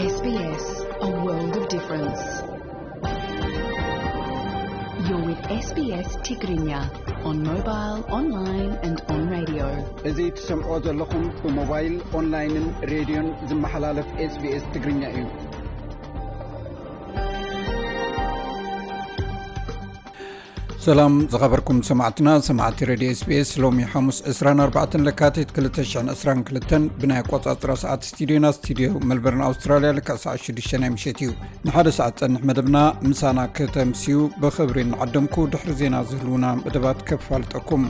SBS, a world of difference. You're with SBS Tigrinya on mobile, online and on radio. እዚ ትሰምዖ ዘለኹም ብሞባይል ኦንላይንን ሬድዮን ዝመሓላለፍ sbs ትግርኛ እዩ ሰላም ዝኸበርኩም ሰማዕትና። ሰማዕቲ ሬድዮ sbs ሎሚ ሓሙስ 24 ለካቲት 222 ብናይ ኣቆፃፅራ ሰዓት ስቱድዮና ስቱድዮ መልበርን ኣውስትራልያ ልክዕ ሰዓት 6 ናይ ምሸት እዩ። ንሓደ ሰዓት ፀንሕ መደብና ምሳና ከተምስዩ ብክብሪ ንዓደምኩ ድሕሪ ዜና ዝህልውና መደባት ከፋልጠኩም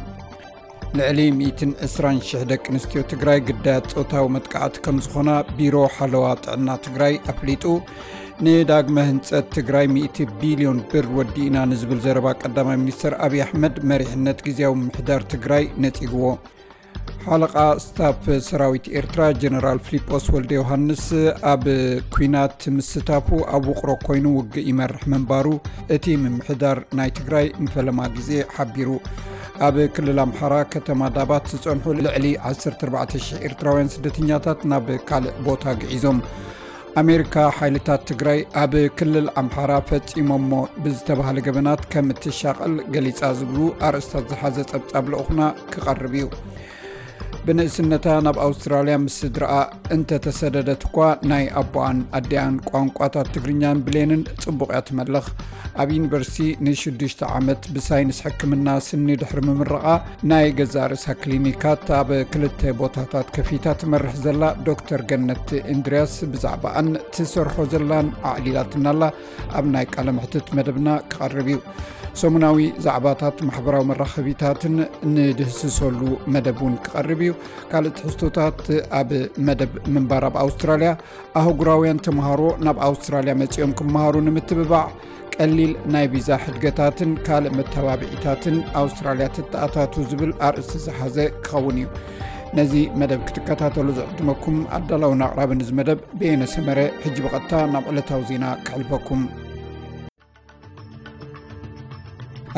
ልዕሊ 120,000 ደቂ ኣንስትዮ ትግራይ ግዳያት ፆታዊ መጥቃዕቲ ከም ዝኾና ቢሮ ሓለዋ ጥዕና ትግራይ ኣፍሊጡ ንዳግመ ህንፀት ትግራይ 100 ቢልዮን ብር ወዲእና ንዝብል ዘረባ ቀዳማይ ሚኒስትር ኣብዪ ኣሕመድ መሪሕነት ግዜያዊ ምምሕዳር ትግራይ ነፂግዎ ሓለቓ ስታፍ ሰራዊት ኤርትራ ጀነራል ፊልጶስ ወልደ ዮሃንስ ኣብ ኩናት ምስታፉ ኣብ ውቕሮ ኮይኑ ውግእ ይመርሕ መንባሩ እቲ ምምሕዳር ናይ ትግራይ ንፈለማ ግዜ ሓቢሩ። ኣብ ክልል ኣምሓራ ከተማ ዳባት ዝፀንሑ ልዕሊ 14,0000 ኤርትራውያን ስደተኛታት ናብ ካልእ ቦታ ግዒዞም ኣሜሪካ ሓይልታት ትግራይ ኣብ ክልል ኣምሓራ ፈፂሞሞ ብዝተባሃለ ገበናት ከም እትሻቐል ገሊፃ ዝብሉ ኣርእስታት ዝሓዘ ፀብፃብ ልኡኹና ክቐርብ እዩ ብንእስነታ ናብ ኣውስትራልያ ምስ ስድረኣ እንተተሰደደት እኳ ናይ ኣቦኣን ኣዲያን ቋንቋታት ትግርኛን ብሌንን ፅቡቅ እያ ትመልኽ ኣብ ዩኒቨርሲቲ ን6ዱሽተ ዓመት ብሳይንስ ሕክምና ስኒ ድሕሪ ምምረቓ ናይ ገዛ ርእሳ ክሊኒካት ኣብ ክልተ ቦታታት ከፊታ ትመርሕ ዘላ ዶክተር ገነት እንድርያስ ብዛዕባኣን ትሰርሖ ዘላን ኣዕሊላትናላ ኣብ ናይ ቃለ ምሕትት መደብና ክቐርብ እዩ ሰሙናዊ ዛዕባታት ማሕበራዊ መራኸቢታትን ንድህስሰሉ መደብ እውን ክቐርብ እዩ። ካልእ ትሕዝቶታት ኣብ መደብ ምንባር ኣብ ኣውስትራልያ ኣህጉራውያን ተምሃሮ ናብ ኣውስትራልያ መፂኦም ክመሃሩ ንምትብባዕ ቀሊል ናይ ቪዛ ሕድገታትን ካልእ መተባብዒታትን ኣውስትራልያ ትተኣታቱ ዝብል ኣርእስቲ ዝሓዘ ክኸውን እዩ። ነዚ መደብ ክትከታተሉ ዝዕድመኩም ኣዳላውን ኣቕራብን ዚ መደብ ብየነ ሰመረ ሕጂ ብቐጥታ ናብ ዕለታዊ ዜና ክሕልፈኩም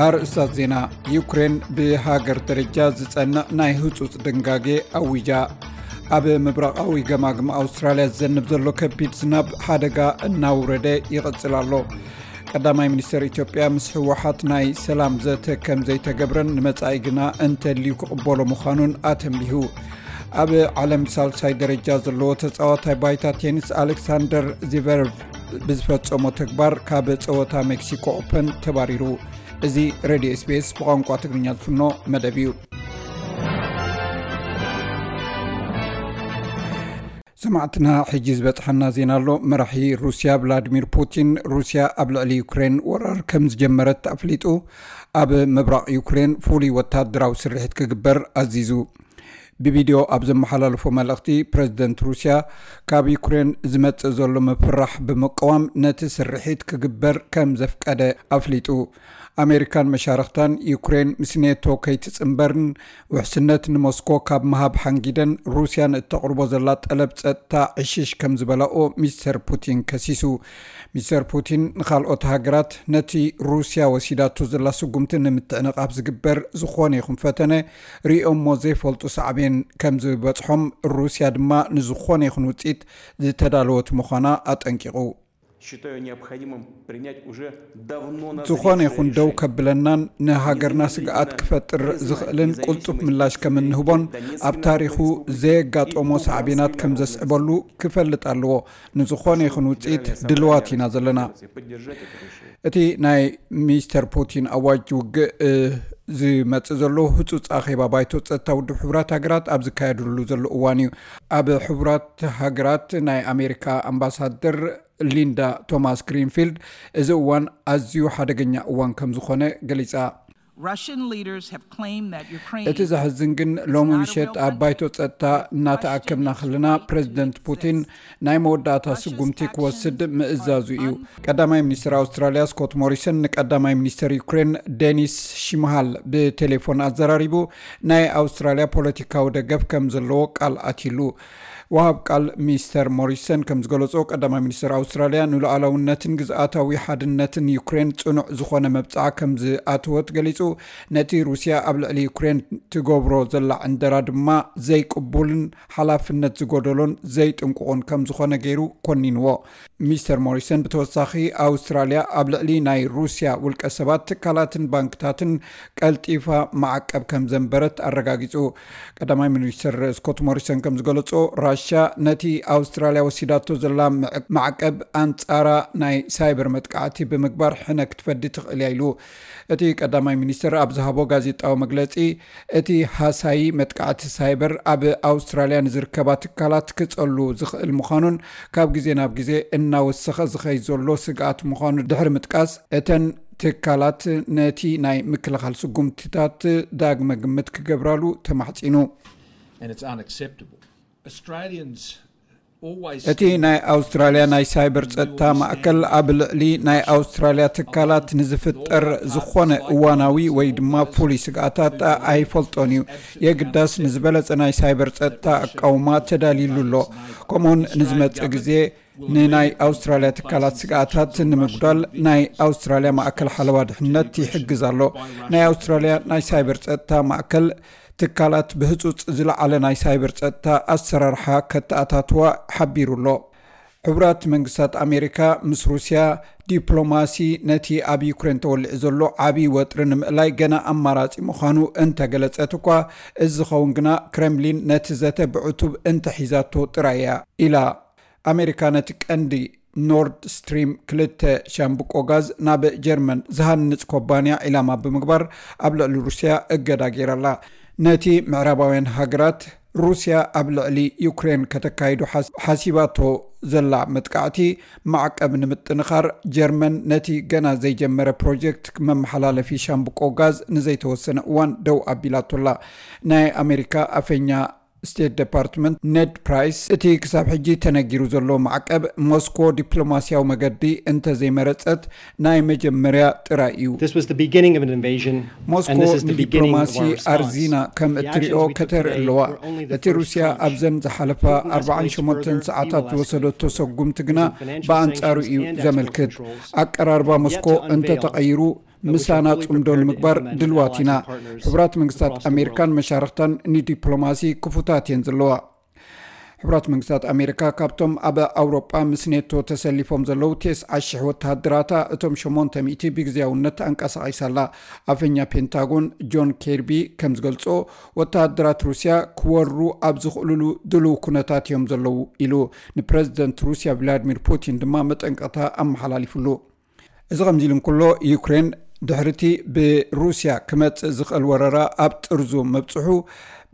ኣርእስታት ዜና። ዩክሬን ብሃገር ደረጃ ዝፀንዕ ናይ ህፁፅ ድንጋጌ ኣዊጃ ኣብ ምብራቃዊ ገማግሚ ኣውስትራልያ ዝዘንብ ዘሎ ከቢድ ዝናብ ሓደጋ እናውረደ ይቕፅል ኣሎ። ቀዳማይ ሚኒስትር ኢትዮጵያ ምስ ህወሓት ናይ ሰላም ዘተ ከም ዘይተገብረን ንመፃኢ ግና እንተልዩ ክቕበሎ ምዃኑን ኣተንቢሁ። ኣብ ዓለም ሳልሳይ ደረጃ ዘለዎ ተፃዋታይ ባይታ ቴኒስ ኣሌክሳንደር ዚቨርቭ ብዝፈፀሞ ተግባር ካብ ፀወታ ሜክሲኮ ኦፐን ተባሪሩ እዚ ሬድዮ ኤስቢኤስ ብቋንቋ ትግርኛ ዝፍኖ መደብ እዩ። ሰማዕትና ሕጂ ዝበፅሓና ዜና ኣሎ። መራሒ ሩስያ ቭላድሚር ፑቲን ሩስያ ኣብ ልዕሊ ዩክሬን ወራር ከም ዝጀመረት ኣፍሊጡ። ኣብ ምብራቅ ዩክሬን ፍሉይ ወታደራዊ ስርሒት ክግበር ኣዚዙ ብቪድዮ ኣብ ዘመሓላለፎ መልእኽቲ ፕረዚደንት ሩስያ ካብ ዩክሬን ዝመፅእ ዘሎ ምፍራሕ ብምቀዋም ነቲ ስርሒት ክግበር ከም ዘፍቀደ ኣፍሊጡ ኣሜሪካን መሻርክታን ዩክሬን ምስ ኔቶ ከይትፅምበርን ውሕስነት ንሞስኮ ካብ መሃብ ሓንጊደን ሩስያን እተቕርቦ ዘላ ጠለብ ፀጥታ ዕሽሽ ከም ዝበለኦ ሚስተር ፑቲን ከሲሱ ሚስተር ፑቲን ንካልኦት ሃገራት ነቲ ሩስያ ወሲዳቱ ዘላ ስጉምቲ ንምትዕንቃፍ ዝግበር ዝኾነ ይኹም ፈተነ ርኦሞ ዘይፈልጡ ሳዕብን ከም ዝበፅሖም ሩስያ ድማ ንዝኾነ ይኹን ውፅኢት ዝተዳለወት ምዃና ኣጠንቂቑ ዝኾነ ይኹን ደው ከብለናን ንሃገርና ስግኣት ክፈጥር ዝኽእልን ቁልጡፍ ምላሽ ከም እንህቦን ኣብ ታሪኹ ዘየጋጠሞ ሳዕቤናት ከም ዘስዕበሉ ክፈልጥ ኣለዎ ንዝኾነ ይኹን ውፅኢት ድልዋት ኢና ዘለና እቲ ናይ ሚስተር ፑቲን ኣዋጅ ውግእ ዝመፅእ ዘሎ ህፁፅ ኣኼባ ባይቶ ፀጥታ ውድብ ሕቡራት ሃገራት ኣብ ዝካየድሉ ዘሎ እዋን እዩ። ኣብ ሕቡራት ሃገራት ናይ ኣሜሪካ ኣምባሳደር ሊንዳ ቶማስ ግሪንፊልድ እዚ እዋን ኣዝዩ ሓደገኛ እዋን ከም ዝኾነ ገሊፃ እቲ ዘሕዝን ግን ሎሚ ምሸት ኣብ ባይቶ ፀጥታ እናተኣከብና ከለና ፕረዚደንት ፑቲን ናይ መወዳእታ ስጉምቲ ክወስድ ምእዛዙ እዩ ቀዳማይ ሚኒስትር ኣውስትራልያ ስኮት ሞሪሰን ንቀዳማይ ሚኒስትር ዩክሬን ዴኒስ ሽምሃል ብቴሌፎን ኣዘራሪቡ ናይ ኣውስትራልያ ፖለቲካዊ ደገፍ ከም ዘለዎ ቃል ኣትሉ ወሃብ ቃል ሚኒስተር ሞሪሰን ከም ዝገለፆ ቀዳማይ ሚኒስትር ኣውስትራልያ ንሉኣላውነትን ግዝኣታዊ ሓድነትን ዩክሬን ፅኑዕ ዝኾነ መብፅዓ ከም ዝኣትወት ገሊፁ ነቲ ሩስያ ኣብ ልዕሊ ዩክሬን ትገብሮ ዘላ ዕንደራ ድማ ዘይቅቡልን ሓላፍነት ዝጎደሎን ዘይጥንቁቑን ከም ዝኾነ ገይሩ ኮኒንዎ። ሚስተር ሞሪሰን ብተወሳኺ ኣውስትራልያ ኣብ ልዕሊ ናይ ሩስያ ውልቀ ሰባት ትካላትን ባንክታትን ቀልጢፋ ማዓቀብ ከም ዘንበረት ኣረጋጊፁ ቀዳማይ ሚኒስትር ስኮት ሞሪሰን ከም ዝገለፆ ራሻ ነቲ ኣውስትራልያ ወሲዳቶ ዘላ ማዕቀብ ኣንፃራ ናይ ሳይበር መጥቃዕቲ ብምግባር ሕነ ክትፈዲ ትኽእል እያ ኢሉ እቲ ቀዳማይ ሚኒስትር ኣብ ዝሃቦ ጋዜጣዊ መግለፂ እቲ ሃሳይ መጥቃዕቲ ሳይበር ኣብ ኣውስትራልያ ንዝርከባ ትካላት ክፀሉ ዝኽእል ምዃኑን ካብ ግዜ ናብ ግዜ እናወሰኸ ዝኸይ ዘሎ ስግኣት ምዃኑ ድሕሪ ምጥቃስ እተን ትካላት ነቲ ናይ ምክልኻል ስጉምትታት ዳግመ ግምት ክገብራሉ ተማሕፂኑ እቲ ናይ ኣውስትራልያ ናይ ሳይበር ፀጥታ ማእከል ኣብ ልዕሊ ናይ ኣውስትራልያ ትካላት ንዝፍጠር ዝኾነ እዋናዊ ወይ ድማ ፍሉይ ስግኣታት ኣይፈልጦን እዩ። የግዳስ ንዝበለፀ ናይ ሳይበር ፀጥታ ኣቃውማ ተዳልዩሉ ኣሎ። ከምኡውን ንዝመፅእ ግዜ ንናይ ኣውስትራልያ ትካላት ስግኣታት ንምጉዳል ናይ ኣውስትራልያ ማእከል ሓለዋ ድሕነት ይሕግዝ ኣሎ። ናይ ኣውስትራልያ ናይ ሳይበር ፀጥታ ማእከል ትካላት ብህፁፅ ዝለዓለ ናይ ሳይበር ፀጥታ ኣሰራርሓ ከተኣታትዋ ሓቢሩ ኣሎ ሕቡራት መንግስታት ኣሜሪካ ምስ ሩስያ ዲፕሎማሲ ነቲ ኣብ ዩክሬን ተወልዒ ዘሎ ዓብይ ወጥሪ ንምእላይ ገና ኣማራፂ ምዃኑ እንተገለፀት እኳ እዚ ግና ክረምሊን ነቲ ዘተ ብዕቱብ እንተሒዛቶ ጥራይ እያ ኢላ። ኣሜሪካ ነቲ ቀንዲ ኖርድ ስትሪም ክልተ ሻምብቆ ጋዝ ናብ ጀርመን ዝሃንፅ ኮባንያ ዒላማ ብምግባር ኣብ ልዕሊ ሩስያ እገዳ ገይራላ ነቲ ምዕራባውያን ሃገራት ሩስያ ኣብ ልዕሊ ዩክሬን ከተካይዱ ሓሲባቶ ዘላ መጥቃዕቲ ማዕቀብ ንምጥንኻር ጀርመን ነቲ ገና ዘይጀመረ ፕሮጀክት መመሓላለፊ ሻምብቆ ጋዝ ንዘይተወሰነ እዋን ደው ኣቢላቶላ። ናይ ኣሜሪካ ኣፈኛ ስቴት ዲፓርትመንት ነድ ፕራይስ እቲ ክሳብ ሕጂ ተነጊሩ ዘሎ ማዕቀብ ሞስኮ ዲፕሎማስያዊ መገዲ እንተዘይመረፀት ናይ መጀመርያ ጥራይ እዩ። ሞስኮ ንዲፕሎማሲ ኣርዚና ከም እትሪኦ ከተርኢ ኣለዋ። እቲ ሩስያ ኣብዘን ዝሓለፈ 48 ሰዓታት ዝወሰደቶ ሰጉምቲ ግና ብኣንጻሩ እዩ ዘመልክት። ኣቀራርባ ሞስኮ እንተተቐይሩ ምሳና ፅምዶ ንምግባር ድልዋት ኢና ሕቡራት መንግስታት ኣሜሪካን መሻርክታን ንዲፕሎማሲ ክፉታት እየን ዘለዋ። ሕቡራት መንግስታት ኣሜሪካ ካብቶም ኣብ ኣውሮጳ ምስ ኔቶ ተሰሊፎም ዘለው ቴስ ዓሽሕ ወተሃድራታ እቶም 800 ብግዜያውነት ኣንቀሳቂሳላ ኣፈኛ ፔንታጎን ጆን ኬርቢ ከም ዝገልፆ ወተሃድራት ሩስያ ክወሩ ኣብ ዝኽእልሉ ድልው ኩነታት እዮም ዘለው ኢሉ ንፕረዚደንት ሩስያ ቭላድሚር ፑቲን ድማ መጠንቀቕታ ኣመሓላሊፉሉ እዚ ከምዚ ኢሉ እንከሎ ዩክሬን ድሕርቲ ብሩስያ ክመፅእ ዝኽእል ወረራ ኣብ ጥርዙ መብፅሑ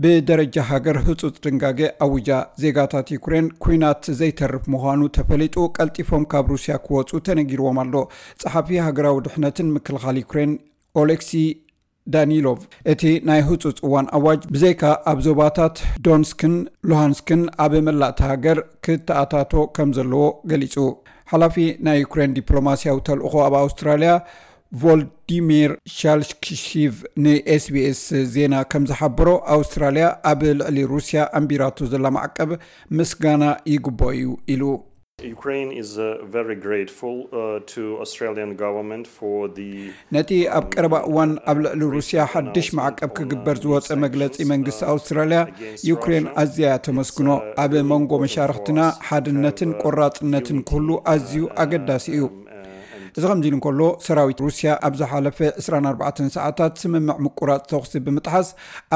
ብደረጃ ሃገር ህፁፅ ድንጋጌ ኣውጃ ዜጋታት ዩክሬን ኩናት ዘይተርፍ ምዃኑ ተፈሊጡ ቀልጢፎም ካብ ሩስያ ክወፁ ተነጊርዎም ኣሎ። ፀሓፊ ሃገራዊ ድሕነትን ምክልኻል ዩክሬን ኦሌክሲ ዳኒሎቭ እቲ ናይ ህፁፅ እዋን ኣዋጅ ብዘይካ ኣብ ዞባታት ዶንስክን ሉሃንስክን ኣብ መላእቲ ሃገር ክተኣታቶ ከም ዘለዎ ገሊፁ ሓላፊ ናይ ዩክሬን ዲፕሎማስያዊ ተልእኮ ኣብ ኣውስትራልያ ቮልዲሚር ሻልሽክሺቭ ንኤስቢኤስ ዜና ከም ዝሓበሮ ኣውስትራልያ ኣብ ልዕሊ ሩስያ ኣንቢራቶ ዘላ ማዕቀብ ምስጋና ይግቦ እዩ ኢሉ። ነቲ ኣብ ቀረባ እዋን ኣብ ልዕሊ ሩስያ ሓድሽ ማዕቀብ ክግበር ዝወፀ መግለፂ መንግስቲ ኣውስትራልያ ዩክሬን ኣዝያ ተመስግኖ ኣብ መንጎ መሻርክትና ሓድነትን ቆራፅነትን ክህሉ ኣዝዩ ኣገዳሲ እዩ እዚ ከምዚ ኢሉ እንከሎ ሰራዊት ሩስያ ኣብ ዝሓለፈ 24 ሰዓታት ስምምዕ ምቁራፅ ተኽሲ ብምጥሓስ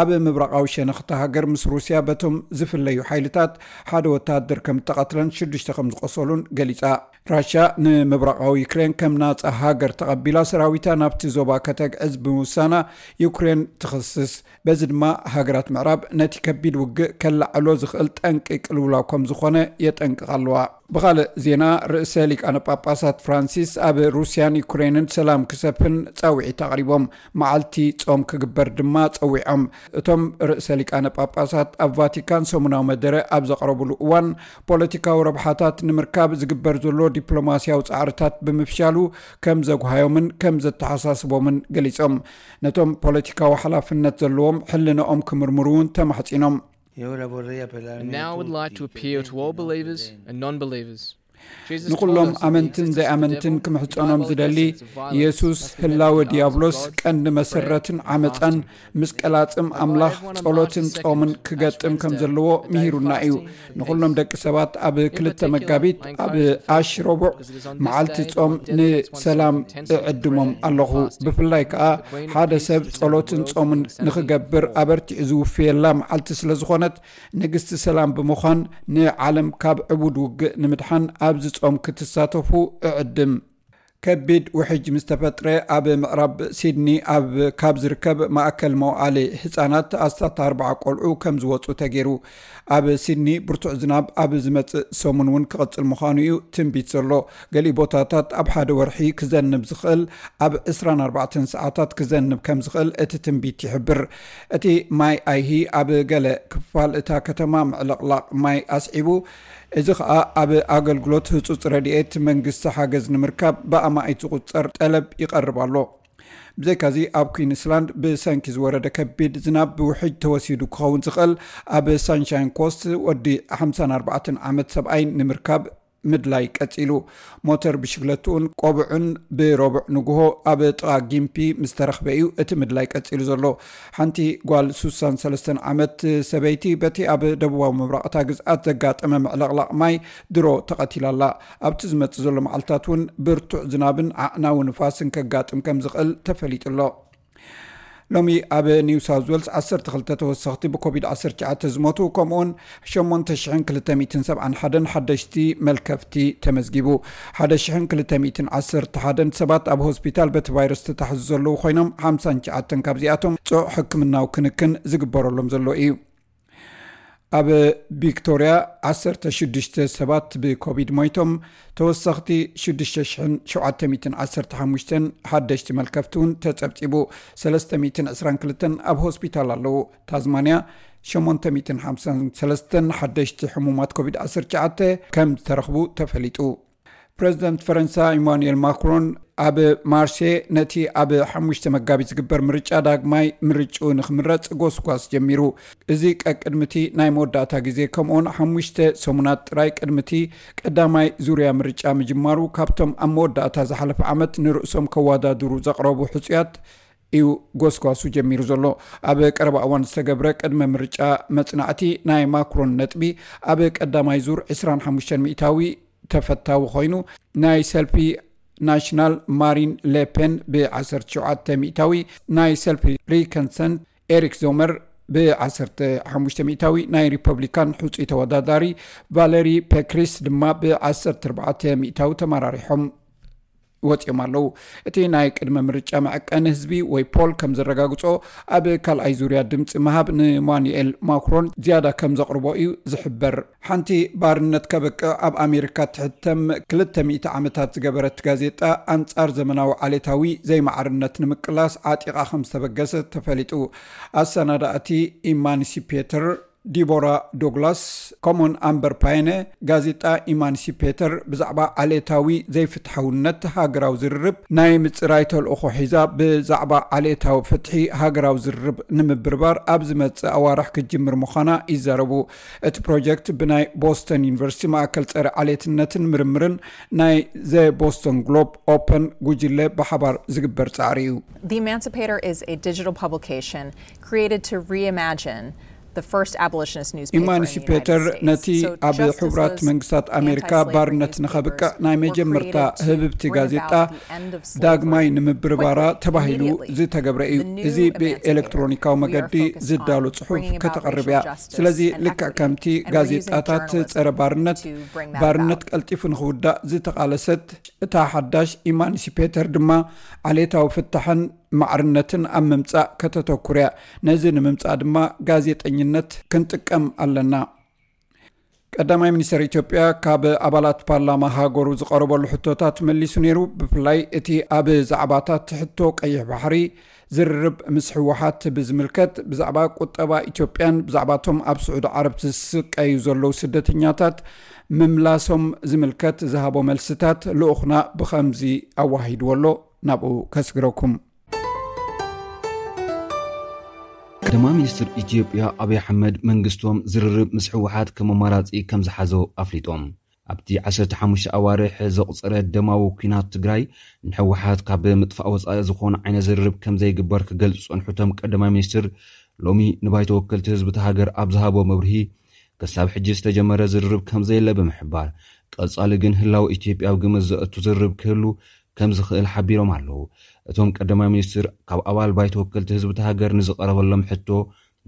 ኣብ ምብራቃዊ ሸነክቲ ሃገር ምስ ሩስያ በቶም ዝፍለዩ ሓይልታት ሓደ ወተሃደር ከም ዝተቐትለን ሽዱሽተ ከም ዝቆሰሉን ገሊፃ ራሽያ ንምብራቃዊ ዩክሬን ከም ናፃ ሃገር ተቐቢላ ሰራዊታ ናብቲ ዞባ ከተግዕዝ ብምውሳና ዩክሬን ትኽስስ በዚ ድማ ሃገራት ምዕራብ ነቲ ከቢድ ውግእ ከላዕሎ ዝኽእል ጠንቂ ቅልውላው ከም ዝኾነ የጠንቅቕ ኣለዋ ብካልእ ዜና ርእሰ ሊቃነ ጳጳሳት ፍራንሲስ ኣብ ሩስያን ዩክሬንን ሰላም ክሰፍን ፀውዒት ኣቕሪቦም መዓልቲ ፆም ክግበር ድማ ፀዊዖም እቶም ርእሰ ሊቃነ ጳጳሳት ኣብ ቫቲካን ሰሙናዊ መደረ ኣብ ዘቕረብሉ እዋን ፖለቲካዊ ረብሓታት ንምርካብ ዝግበር ዘሎ ዲፕሎማስያዊ ፃዕርታት ብምፍሻሉ ከም ዘጓሃዮምን ከም ዘተሓሳስቦምን ገሊፆም ነቶም ፖለቲካዊ ሓላፍነት ዘለዎም ሕልንኦም ክምርምሩ እውን ተማሕፂኖም Now I would like to appeal to all believers and non believers. ንኩሎም ኣመንትን ዘይኣመንትን ክምሕፀኖም ዝደሊ ኢየሱስ ህላወ ዲያብሎስ ቀንዲ መሰረትን ዓመፃን ምስ ቀላፅም ኣምላኽ ጸሎትን ጾምን ክገጥም ከም ዘለዎ ምሂሩና እዩ ንኩሎም ደቂ ሰባት ኣብ ክልተ መጋቢት ኣብ ኣሽ ረቡዕ መዓልቲ ጾም ንሰላም እዕድሞም ኣለኹ ብፍላይ ከዓ ሓደ ሰብ ጸሎትን ጾምን ንክገብር ኣበርቲዑ ዝውፍየላ መዓልቲ ስለ ዝኾነት ንግስቲ ሰላም ብምዃን ንዓለም ካብ ዕቡድ ውግእ ንምድሓን ኣብዚ ጾም ክትሳተፉ እዕድም። ከቢድ ውሕጅ ምስ ተፈጥረ ኣብ ምዕራብ ሲድኒ ኣብ ካብ ዝርከብ ማእከል መውዓሊ ህፃናት ኣስታት ኣርበዓ ቆልዑ ከም ዝወፁ ተገይሩ። ኣብ ሲድኒ ብርቱዕ ዝናብ ኣብ ዝመፅእ ሰሙን እውን ክቕፅል ምዃኑ እዩ ትንቢት ዘሎ። ገሊእ ቦታታት ኣብ ሓደ ወርሒ ክዘንብ ዝኽእል ኣብ 24 ሰዓታት ክዘንብ ከም ዝኽእል እቲ ትንቢት ይሕብር። እቲ ማይ ኣይሂ ኣብ ገለ ክፋል እታ ከተማ ምዕልቕላቕ ማይ ኣስዒቡ እዚ ከዓ ኣብ ኣገልግሎት ህፁፅ ረድኤት መንግስቲ ሓገዝ ንምርካብ ብኣማኢት ዝቁፀር ጠለብ ይቐርብ ኣሎ። ብዘይካዚ ኣብ ኩንስላንድ ብሰንኪ ዝወረደ ከቢድ ዝናብ ብውሕጅ ተወሲዱ ክኸውን ዝኽእል። ኣብ ሳንሻይን ኮስት ወዲ 54 ዓመት ሰብኣይ ንምርካብ ምድላይ ቀፂሉ ሞተር ብሽክለትኡን ቆቡዑን ብረቡዕ ንግሆ ኣብ ጥቓ ጊምፒ ምስ ተረኽበ እዩ። እቲ ምድላይ ቀፂሉ ዘሎ ሓንቲ ጓል 63 ዓመት ሰበይቲ በቲ ኣብ ደቡባዊ ምብራቕታ ግዝኣት ዘጋጠመ ምዕለቕላቕ ማይ ድሮ ተቐቲላ ኣላ ኣብቲ ዝመፅእ ዘሎ መዓልትታት እውን ብርቱዕ ዝናብን ዓእናዊ ንፋስን ከጋጥም ከም ዝኽእል ተፈሊጡሎ ሎሚ ኣብ ኒውሳውት ዌልስ 12 ተወሰኽቲ ብኮቪድ-19 ዝሞቱ ከምኡውን 8271 ሓደሽቲ መልከፍቲ ተመዝጊቡ። 1211 ሰባት ኣብ ሆስፒታል በቲ ቫይረስ ተታሕዙ ዘለዉ ኮይኖም 59 ካብዚኣቶም ፅዑቕ ሕክምናዊ ክንክን ዝግበረሎም ዘሎ እዩ ኣብ ቪክቶርያ 16 ሰባት ብኮቪድ ሞይቶም ተወሳኽቲ 6715 ሓደሽቲ መልከፍቲ እውን ተፀብፂቡ 322 ኣብ ሆስፒታል ኣለዉ ታዝማንያ 853 ሓደሽቲ ሕሙማት ኮቪድ-19 ከም ዝተረኽቡ ተፈሊጡ ፕረዚደንት ፈረንሳይ ኢማኑኤል ማክሮን ኣብ ማርሴ ነቲ ኣብ ሓሙሽተ መጋቢት ዝግበር ምርጫ ዳግማይ ምርጩ ንክምረፅ ጎስጓስ ጀሚሩ። እዚ ቀቅድሚቲ ናይ መወዳእታ ግዜ ከምኡውን ሓሙሽተ ሰሙናት ጥራይ ቅድሚቲ ቀዳማይ ዙርያ ምርጫ ምጅማሩ ካብቶም ኣብ መወዳእታ ዝሓለፈ ዓመት ንርእሶም ከወዳድሩ ዘቕረቡ ሕፁያት እዩ ጎስጓሱ ጀሚሩ ዘሎ። ኣብ ቀረባ እዋን ዝተገብረ ቅድመ ምርጫ መፅናዕቲ ናይ ማክሮን ነጥቢ ኣብ ቀዳማይ ዙር 25 ሚእታዊ ተፈታዊ ኮይኑ ናይ ሰልፊ ናሽናል ማሪን ሌፔን ብ17 ሚእታዊ ናይ ሰልፊ ሪከንሰን ኤሪክ ዞመር ብ15 ሚእታዊ ናይ ሪፐብሊካን ሕፁይ ተወዳዳሪ ቫለሪ ፔክሪስ ድማ ብ14 ሚእታዊ ተመራሪሖም ወፂኦም ኣለው እቲ ናይ ቅድመ ምርጫ መዐቀኒ ህዝቢ ወይ ፖል ከም ዘረጋግፆ ኣብ ካልኣይ ዙርያ ድምፂ ምሃብ ንማኑኤል ማክሮን ዝያዳ ከም ዘቕርቦ እዩ ዝሕበር። ሓንቲ ባርነት ከብቅዕ ኣብ ኣሜሪካ ትሕተም 200 ዓመታት ዝገበረት ጋዜጣ ኣንጻር ዘመናዊ ዓሌታዊ ዘይማዕርነት ንምቅላስ ዓጢቓ ከም ዝተበገሰ ተፈሊጡ። ኣሰናዳእቲ ኢማንሲፔተር ዲቦራ ዶግላስ ከምኡን ኣምበር ፓይነ ጋዜጣ ኢማንሲፔተር ብዛዕባ ዓሌታዊ ዘይፍትሐውነት ሃገራዊ ዝርርብ ናይ ምፅራይ ተልእኮ ሒዛ ብዛዕባ ዓሌታዊ ፍትሒ ሃገራዊ ዝርርብ ንምብርባር ኣብ ዝመፅእ ኣዋርሕ ክጅምር ምዃና ይዘረቡ እቲ ፕሮጀክት ብናይ ቦስተን ዩኒቨርሲቲ ማእከል ፀረ ዓሌትነትን ምርምርን ናይ ዘ ቦስተን ግሎብ Opinion ጉጅለ ብሓባር ዝግበር ፃዕሪ እዩ ኢማንሲፔተር ነቲ ኣብ ሕቡራት መንግስታት ኣሜሪካ ባርነት ንኸብቅዕ ናይ መጀመርታ ህብብቲ ጋዜጣ ዳግማይ ንምብርባራ ተባሂሉ ዝተገብረ እዩ እዚ ብኤሌክትሮኒካዊ መገዲ ዝዳሉ ፅሑፍ ከተቐርብ እያ ስለዚ ልክዕ ከምቲ ጋዜጣታት ፀረ ባርነት ባርነት ቀልጢፉ ንክውዳእ ዝተቃለሰት እታ ሓዳሽ ኢማንሲፔተር ድማ ዓሌታዊ ፍታሕን ማዕርነትን ኣብ ምምፃእ ከተተኩር እያ ነዚ ንምምፃእ ድማ ጋዜጠኝነት ክንጥቀም ኣለና። ቀዳማይ ሚኒስትር ኢትዮጵያ ካብ ኣባላት ፓርላማ ሃገሩ ዝቀረበሉ ሕቶታት መሊሱ ነይሩ ብፍላይ እቲ ኣብ ዛዕባታት ሕቶ ቀይሕ ባሕሪ ዝርርብ ምስ ሕወሓት ብዝምልከት ብዛዕባ ቁጠባ ኢትዮጵያን ብዛዕባቶም ኣብ ስዑድ ዓረብ ዝስቀዩ ዘለው ስደተኛታት ምምላሶም ዝምልከት ዝሃቦ መልስታት ልኡኹና ብከምዚ ኣዋሂድዎ ኣሎ። ናብኡ ከስግረኩም ቀደማ ሚኒስትር ኢትዮጵያ ኣብዪ ኣሕመድ መንግስቶም ዝርርብ ምስ ሕወሓት ከም ኣማራፂ ከም ዝሓዞ ኣፍሊጦም። ኣብቲ 15 ኣዋርሒ ዘቕፅረ ደማዊ ኩናት ትግራይ ንሕወሓት ካብ ምጥፋእ ወፃኢ ዝኾኑ ዓይነት ዝርርብ ከም ዘይግበር ክገልጹ ፀንሑቶም ቀዳማ ሚኒስትር ሎሚ ንባይተ ወከልቲ ህዝቢቲ ሃገር ኣብ ዝሃቦ መብርሂ ክሳብ ሕጂ ዝተጀመረ ዝርርብ ከም ዘየለ ብምሕባር ቀጻሊ ግን ህላዊ ኢትዮጵያ ብ ግመት ዘእቱ ዝርርብ ክህሉ ከም ዝኽእል ሓቢሮም ኣለዉ እቶም ቀዳማይ ሚኒስትር ካብ ኣባል ባይተ ወከልቲ ህዝቢቲ ሃገር ንዝቐረበሎም ሕቶ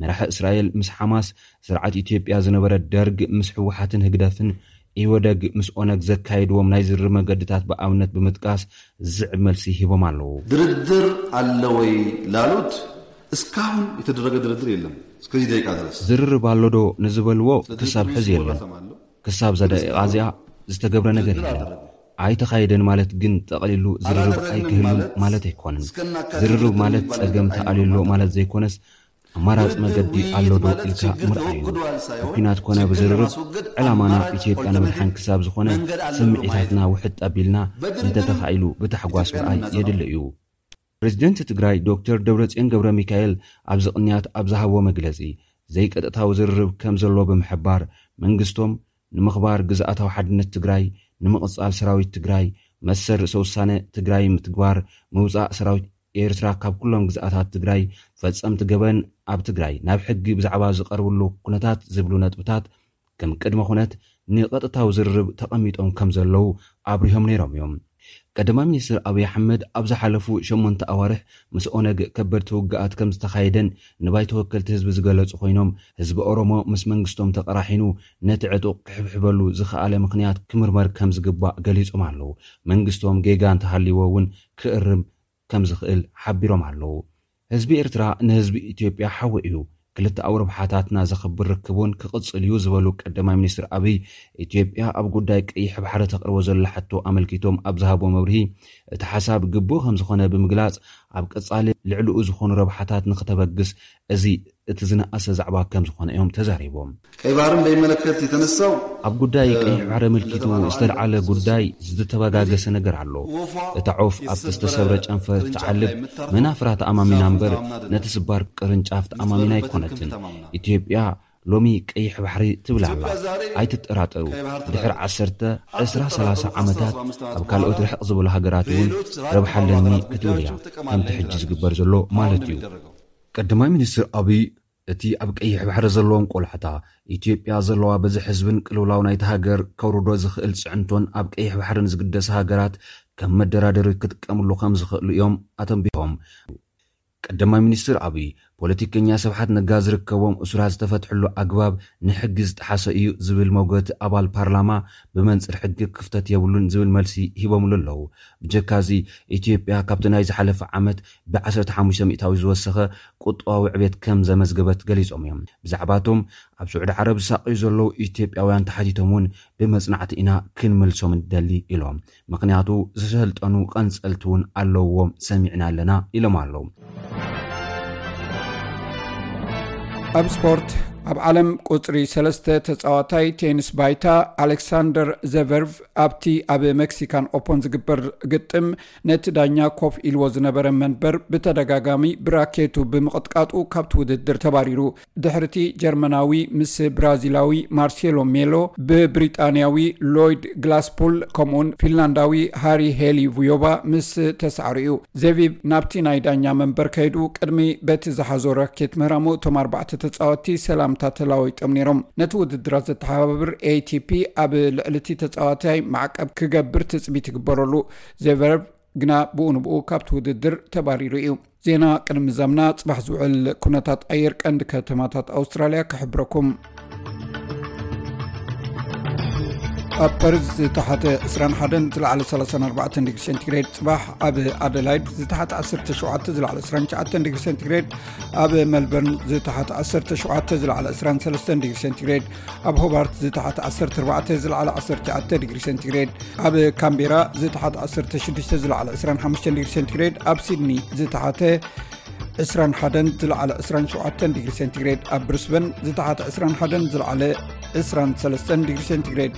መራሒ እስራኤል ምስ ሓማስ ስርዓት ኢትዮጵያ ዝነበረ ደርግ ምስ ሕወሓትን ህግደፍን ኢወደግ ምስ ኦነግ ዘካይድዎም ናይ ዝርር መገድታት ብኣብነት ብምጥቃስ ዝዕብ መልሲ ሂቦም ኣለዉ ድርድር ኣለወይ ላሉት እስካሁን የተደረገ ድርድር የለም እስከዚ ደቂቃ ድረስ ዝርርብ ኣሎዶ ንዝበልዎ ክሳብ ሕዚ የለን ክሳብ ዘደቂቓ እዚኣ ዝተገብረ ነገር የለን ኣይተኻይደን ማለት ግን ጠቕሊሉ ዝርርብ ኣይክህሉን ማለት ኣይኮነን ዝርርብ ማለት ፀገም ተኣልሎ ማለት ዘይኮነስ ኣማራፂ መገዲ ኣሎዶ ኢልካ ምርኣዩ ብኲናት ኮነ ብዝርርብ ዕላማና ኢትዮጵያ ንምድሓን ክሳብ ዝኾነ ስምዒታትና ውሕጥ ኣቢልና እንተተኻኢሉ ብታሕጓስ ምርኣይ የድሊ እዩ። ፕሬዚደንት ትግራይ ዶክተር ደብረፅዮን ገብረ ሚካኤል ኣብዚ ቅንያት ኣብ ዝሃቦ መግለጺ ዘይቀጥታዊ ዝርርብ ከም ዘሎ ብምሕባር መንግስቶም ንምኽባር ግዝኣታዊ ሓድነት ትግራይ ንምቕጻል ሰራዊት ትግራይ መሰር ርእሰ ውሳነ ትግራይ ምትግባር ምውፃእ ሰራዊት ኤርትራ ካብ ኩሎም ግዝኣታት ትግራይ ፈጸምቲ ገበን ኣብ ትግራይ ናብ ሕጊ ብዛዕባ ዝቐርብሉ ኩነታት ዝብሉ ነጥብታት ከም ቅድሚ ኹነት ንቐጥታዊ ዝርርብ ተቐሚጦም ከም ዘለዉ ኣብርሆም ነይሮም እዮም ቀዳማ ሚኒስትር ኣብዪ ኣሕመድ ኣብ ዝሓለፉ 8ሞንተ ኣዋርሕ ምስ ኦነግ ከበድቲ ውግኣት ከም ዝተኻየደን ንባይ ተወከልቲ ህዝቢ ዝገለጹ ኮይኖም ህዝቢ ኦሮሞ ምስ መንግስቶም ተቐራሒኑ ነቲ ዕጡቕ ክሕብሕበሉ ዝኸኣለ ምኽንያት ክምርመር ከም ዝግባእ ገሊፆም ኣለዉ መንግስቶም ጌጋ እንተሃልይዎ እውን ክእርም ከም ዝኽእል ሓቢሮም ኣለዉ። ህዝቢ ኤርትራ ንህዝቢ ኢትዮጵያ ሓዊ እዩ ክልተ ኣውርባሓታትና ዘኽብር ርክቡን ክቕጽል እዩ ዝበሉ ቀዳማይ ሚኒስትር ኣብይ ኢትዮጵያ ኣብ ጉዳይ ቀይሕ ባሕሪ ተቕርቦ ዘላ ሕቶ ኣመልኪቶም ኣብ ዝሃቦ መብርሂ እቲ ሓሳብ ግቡእ ከም ዝኾነ ብምግላጽ ኣብ ቀጻሊ ልዕሊኡ ዝኾኑ ረብሓታት ንኽተበግስ እዚ እቲ ዝነእሰ ዛዕባ ከም ዝኾነ እዮም ተዛሪቦም። ቀይ ባህርን በይመለከት የተነሳው ኣብ ጉዳይ ቀይሕ ባሕሪ ኣመልኪቱ ዝተለዓለ ጉዳይ ዝተበጋገሰ ነገር ኣሎ። እታ ዖፍ ኣብቲ ዝተሰብረ ጨንፈር ትዓልብ መናፍራ ተኣማሚና እምበር ነቲ ስባር ቅርንጫፍ ተኣማሚና ኣይኮነትን ኢትዮጵያ ሎሚ ቀይሕ ባሕሪ ትብል ኣላ ኣይትጠራጠሩ። ድሕሪ 12030 ዓመታት ኣብ ካልኦት ርሕቕ ዝበሉ ሃገራት እውን ረብሓለኒ ክትብል እያ ከምቲ ሕጂ ዝግበር ዘሎ ማለት እዩ ቀዳማይ ሚኒስትር ኣብይ እቲ ኣብ ቀይሕ ባሕሪ ዘለዎም ቆልዕታ ኢትዮጵያ ዘለዋ በዚ ሕዝብን ቅልውላው ናይቲ ሃገር ከውርዶ ዝኽእል ፅዕንቶን ኣብ ቀይሕ ባሕሪ ንዝግደሰ ሃገራት ከም መደራደሪ ክጥቀምሉ ከም ዝኽእሉ እዮም ኣተንቢሆም ቀዳማይ ሚኒስትር ኣብይ ፖለቲከኛ ስብሓት ነጋ ዝርከቦም እሱራት ዝተፈትሐሉ ኣግባብ ንሕጊ ዝጠሓሰ እዩ ዝብል መውገቲ ኣባል ፓርላማ ብመንፅር ሕጊ ክፍተት የብሉን ዝብል መልሲ ሂቦምሉ ኣለዉ። ብጀካዚ ኢትዮጵያ ካብቲ ናይ ዝሓለፈ ዓመት ብ15 ሚታዊ ዝወሰኸ ቁጠባዊ ዕቤት ከም ዘመዝገበት ገሊፆም እዮም። ብዛዕባቶም ኣብ ስዑዲ ዓረብ ዝሳቀዩ ዘለዉ ኢትዮጵያውያን ተሓቲቶም እውን ብመፅናዕቲ ኢና ክንምልሶም ንደሊ ኢሎም። ምክንያቱ ዝሰልጠኑ ቐንፀልቲ እውን ኣለውዎም ሰሚዕና ኣለና ኢሎም ኣለዉ M Sport ኣብ ዓለም ቁፅሪ ሰለስተ ተፃዋታይ ቴኒስ ባይታ ኣሌክሳንደር ዘቨርቭ ኣብቲ ኣብ Mexican Open ዝግበር ግጥም ነቲ ዳኛ ኮፍ ኢልዎ ዝነበረ መንበር ብተደጋጋሚ ብራኬቱ ብምቕጥቃጡ ካብቲ ውድድር ተባሪሩ። ድሕርቲ ጀርመናዊ ምስ ብራዚላዊ ማርሴሎ ሜሎ ብብሪጣንያዊ ሎይድ ግላስፑል ከምኡውን ፊንላንዳዊ ሃሪ ሄሊ ቭዮባ ምስ ተሳዕሩ እዩ ዘቨርቭ ናብቲ ናይ ዳኛ መንበር ከይዱ ቅድሚ በቲ ዝሓዞ ራኬት ምህራሙ እቶም ኣርባዕተ ተፃወቲ ሰላም ተላወይጦም ነይሮም። ነቲ ውድድራት ዘተሓባብር ATP ኣብ ልዕሊቲ ተፃዋታይ ማዕቀብ ክገብር ትፅቢት ይግበረሉ ዘቨርቭ ግና ብኡ ንብኡ ካብቲ ውድድር ተባሪሩ እዩ። ዜና ቅድሚ ዘምና ፅባሕ ዝውዕል ኩነታት ኣየር ቀንዲ ከተማታት ኣውስትራልያ ክሕብረኩም ኣብ ፐርዝ ዝተሓተ 21 ዝለዕለ 34 ዲግሪ ሴንቲግሬድ ፅባሕ ኣብ ኣደላይድ ዝተሓተ 17 ዝለዕለ 29 ዲግሪ ሴንቲግሬድ ኣብ መልበርን ዝተሓተ 17 ዝለዕለ 23 ዲግሪ ሴንቲግሬድ ኣብ ሆባርት ዝተሓተ 14 ዝለዕለ 19 ዲግሪ ሴንቲግሬድ ኣብ ካምቤራ ዝተሓተ 16 ዝለዕለ 25 ዲግሪ ሴንቲግሬድ ኣብ ሲድኒ ዝተሓተ 21 ዝለዕለ 27 ዲግሪ ሴንቲግሬድ ኣብ ብርስበን ዝተሓተ 21 ዝለዕለ 23 ዲግሪ ሴንቲግሬድ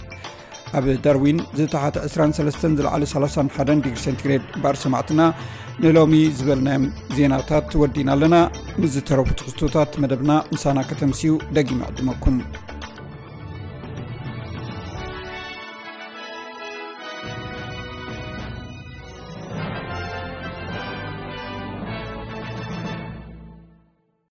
ኣብ ዳርዊን ዝተሓተ 23 ዝለዓለ 31 ዲግሪ ሴንቲግሬድ ባር ሰማዕትና ንሎሚ ዝበልናዮም ዜናታት ወዲእና ኣለና። ንዝተረፉ ትክስቶታት መደብና ምሳና ከተምስዩ ደጊማ ዕድመኩም